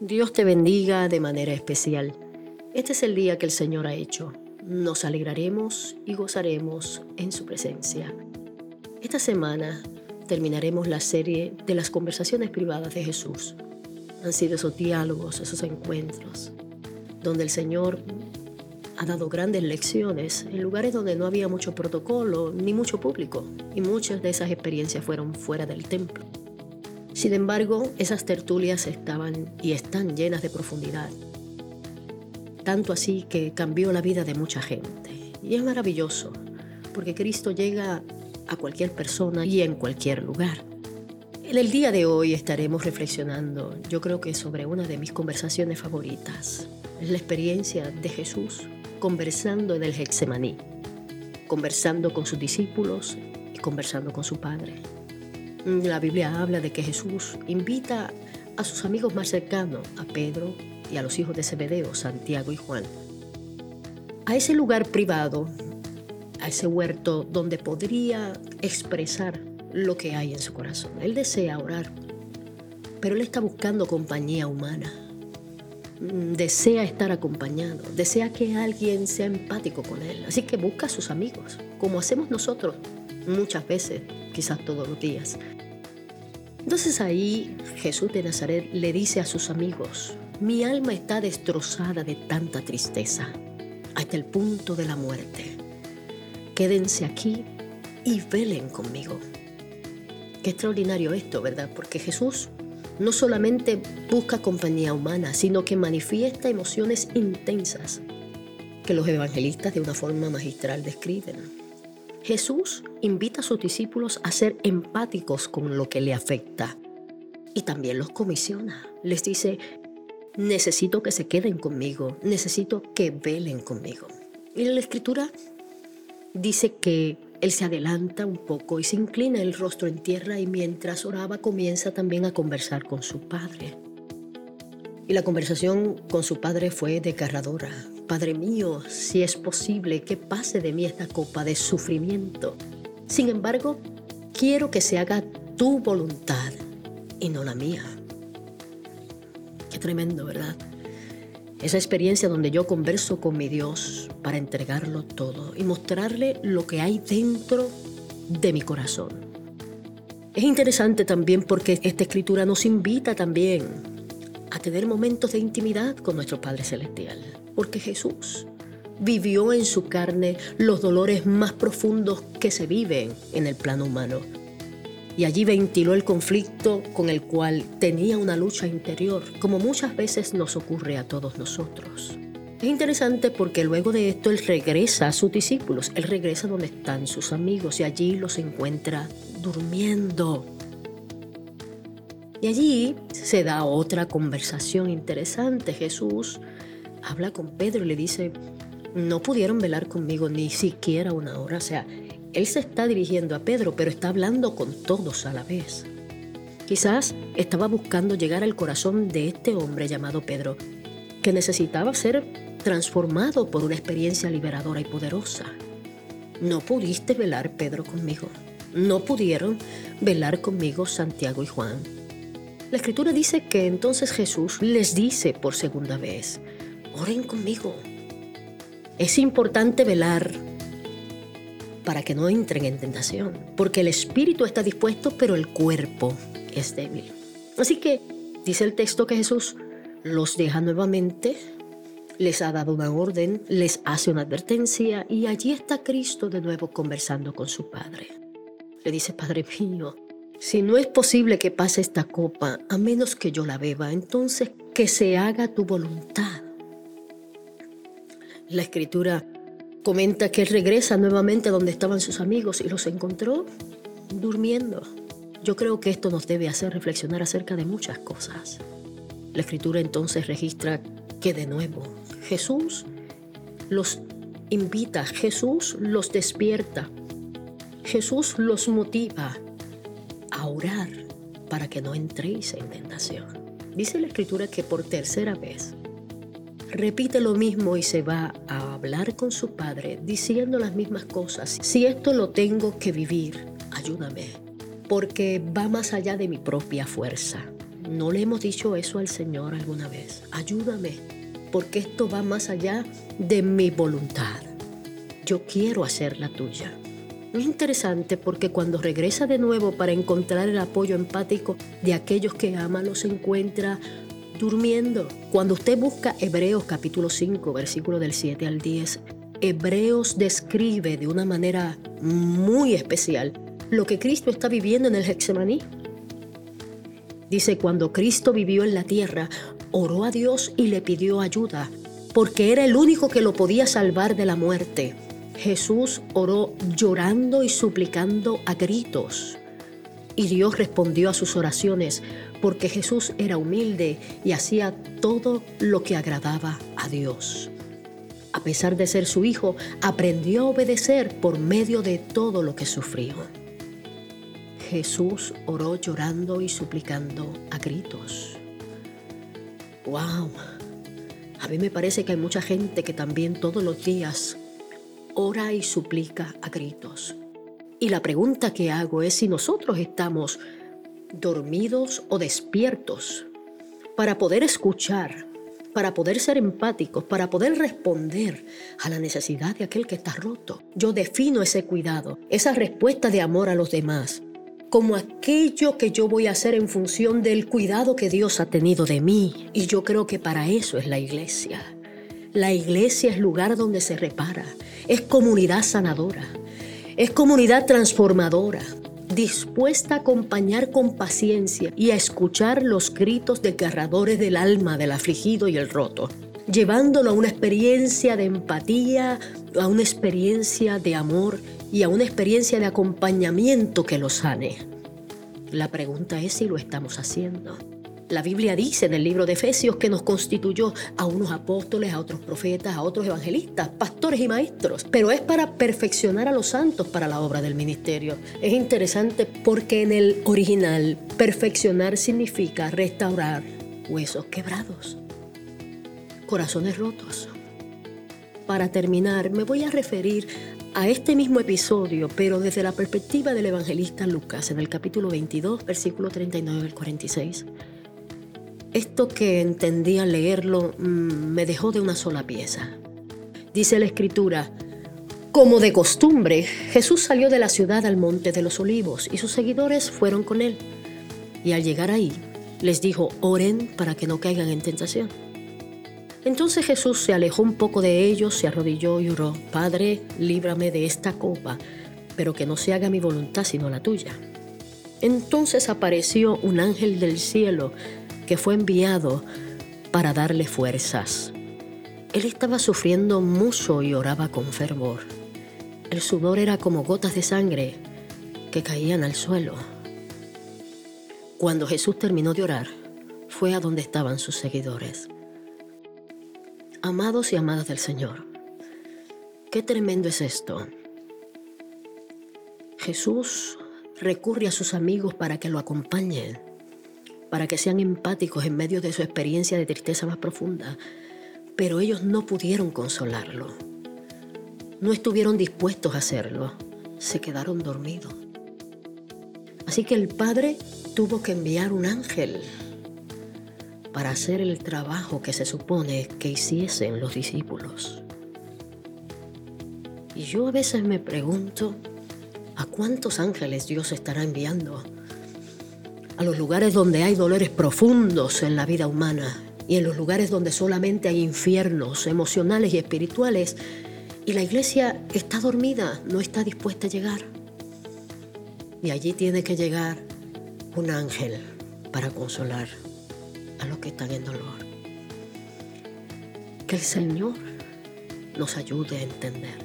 Dios te bendiga de manera especial. Este es el día que el Señor ha hecho. Nos alegraremos y gozaremos en su presencia. Esta semana terminaremos la serie de las conversaciones privadas de Jesús. Han sido esos diálogos, esos encuentros, donde el Señor ha dado grandes lecciones en lugares donde no había mucho protocolo ni mucho público, y muchas de esas experiencias fueron fuera del templo. Sin embargo, esas tertulias estaban y están llenas de profundidad, tanto así que cambió la vida de mucha gente. Y es maravilloso, porque Cristo llega a cualquier persona y en cualquier lugar. En el día de hoy estaremos reflexionando, yo creo que sobre una de mis conversaciones favoritas. La experiencia de Jesús conversando en el Hexemaní, conversando con sus discípulos y conversando con su Padre. La Biblia habla de que Jesús invita a sus amigos más cercanos, a Pedro y a los hijos de Zebedeo, Santiago y Juan, a ese lugar privado, a ese huerto donde podría expresar lo que hay en su corazón. Él desea orar, pero él está buscando compañía humana Mm, desea estar acompañado, desea que alguien sea empático con él. Así que busca a sus amigos, como hacemos nosotros muchas veces, quizás todos los días. Entonces ahí Jesús de Nazaret le dice a sus amigos, mi alma está destrozada de tanta tristeza, hasta el punto de la muerte. Quédense aquí y velen conmigo. Qué extraordinario esto, ¿verdad? Porque Jesús no solamente busca compañía humana, sino que manifiesta emociones intensas que los evangelistas de una forma magistral describen. Jesús invita a sus discípulos a ser empáticos con lo que le afecta y también los comisiona. Les dice, necesito que se queden conmigo, necesito que velen conmigo. Y la escritura dice que él se adelanta un poco y se inclina el rostro en tierra y mientras oraba comienza también a conversar con su padre. Y la conversación con su padre fue desgarradora. Padre mío, si es posible que pase de mí esta copa de sufrimiento. Sin embargo, quiero que se haga tu voluntad y no la mía. Qué tremendo, ¿verdad? Esa experiencia donde yo converso con mi Dios para entregarlo todo y mostrarle lo que hay dentro de mi corazón. Es interesante también porque esta escritura nos invita también a tener momentos de intimidad con nuestro Padre Celestial, porque Jesús vivió en su carne los dolores más profundos que se viven en el plano humano y allí ventiló el conflicto con el cual tenía una lucha interior, como muchas veces nos ocurre a todos nosotros. Es interesante porque luego de esto él regresa a sus discípulos, él regresa donde están sus amigos y allí los encuentra durmiendo. Y allí se da otra conversación interesante. Jesús habla con Pedro y le dice, no pudieron velar conmigo ni siquiera una hora. O sea, él se está dirigiendo a Pedro, pero está hablando con todos a la vez. Quizás estaba buscando llegar al corazón de este hombre llamado Pedro, que necesitaba ser transformado por una experiencia liberadora y poderosa. No pudiste velar, Pedro, conmigo. No pudieron velar conmigo Santiago y Juan. La escritura dice que entonces Jesús les dice por segunda vez, oren conmigo. Es importante velar para que no entren en tentación, porque el espíritu está dispuesto, pero el cuerpo es débil. Así que dice el texto que Jesús los deja nuevamente, les ha dado una orden, les hace una advertencia y allí está Cristo de nuevo conversando con su Padre. Le dice, Padre mío, si no es posible que pase esta copa a menos que yo la beba, entonces que se haga tu voluntad. La escritura Comenta que regresa nuevamente a donde estaban sus amigos y los encontró durmiendo. Yo creo que esto nos debe hacer reflexionar acerca de muchas cosas. La escritura entonces registra que de nuevo Jesús los invita, Jesús los despierta, Jesús los motiva a orar para que no entréis en tentación. Dice la escritura que por tercera vez repite lo mismo y se va a hablar con su padre diciendo las mismas cosas. Si esto lo tengo que vivir, ayúdame, porque va más allá de mi propia fuerza, ¿No le hemos dicho eso al Señor alguna vez? Ayúdame, porque esto va más allá de mi voluntad. Yo quiero hacer la tuya. Es interesante porque cuando regresa de nuevo para encontrar el apoyo empático de aquellos que ama, los encuentra durmiendo. Cuando usted busca Hebreos capítulo 5, versículo del 7 al 10, Hebreos describe de una manera muy especial lo que Cristo está viviendo en el Hexemaní. Dice, cuando Cristo vivió en la tierra, oró a Dios y le pidió ayuda, porque era el único que lo podía salvar de la muerte. Jesús oró llorando y suplicando a gritos. Y Dios respondió a sus oraciones porque Jesús era humilde y hacía todo lo que agradaba a Dios. A pesar de ser su hijo, aprendió a obedecer por medio de todo lo que sufrió. Jesús oró llorando y suplicando a gritos. ¡Wow! A mí me parece que hay mucha gente que también todos los días ora y suplica a gritos. Y la pregunta que hago es si nosotros estamos dormidos o despiertos para poder escuchar, para poder ser empáticos, para poder responder a la necesidad de aquel que está roto. Yo defino ese cuidado, esa respuesta de amor a los demás, como aquello que yo voy a hacer en función del cuidado que Dios ha tenido de mí. Y yo creo que para eso es la iglesia. La iglesia es lugar donde se repara, es comunidad sanadora, es comunidad transformadora, dispuesta a acompañar con paciencia y a escuchar los gritos desgarradores del alma del afligido y el roto, llevándolo a una experiencia de empatía, a una experiencia de amor y a una experiencia de acompañamiento que lo sane. La pregunta es si lo estamos haciendo. La Biblia dice en el libro de Efesios que nos constituyó a unos apóstoles, a otros profetas, a otros evangelistas, pastores y maestros, pero es para perfeccionar a los santos para la obra del ministerio. Es interesante porque en el original perfeccionar significa restaurar huesos quebrados, corazones rotos. Para terminar, me voy a referir a este mismo episodio, pero desde la perspectiva del evangelista Lucas, en el capítulo 22, versículo 39 al 46. Esto que entendía leerlo mm, me dejó de una sola pieza. Dice la escritura, como de costumbre, Jesús salió de la ciudad al monte de los olivos y sus seguidores fueron con él. Y al llegar ahí, les dijo, oren para que no caigan en tentación. Entonces Jesús se alejó un poco de ellos, se arrodilló y oró, Padre, líbrame de esta copa, pero que no se haga mi voluntad sino la tuya. Entonces apareció un ángel del cielo que fue enviado para darle fuerzas. Él estaba sufriendo mucho y oraba con fervor. El sudor era como gotas de sangre que caían al suelo. Cuando Jesús terminó de orar, fue a donde estaban sus seguidores. Amados y amadas del Señor, qué tremendo es esto. Jesús recurre a sus amigos para que lo acompañen para que sean empáticos en medio de su experiencia de tristeza más profunda, pero ellos no pudieron consolarlo. No estuvieron dispuestos a hacerlo, se quedaron dormidos. Así que el Padre tuvo que enviar un ángel para hacer el trabajo que se supone que hiciesen los discípulos. Y yo a veces me pregunto, ¿a cuántos ángeles Dios estará enviando a los lugares donde hay dolores profundos en la vida humana y en los lugares donde solamente hay infiernos emocionales y espirituales y la iglesia está dormida, no está dispuesta a llegar. Y allí tiene que llegar un ángel para consolar a los que están en dolor. Que el Señor nos ayude a entender.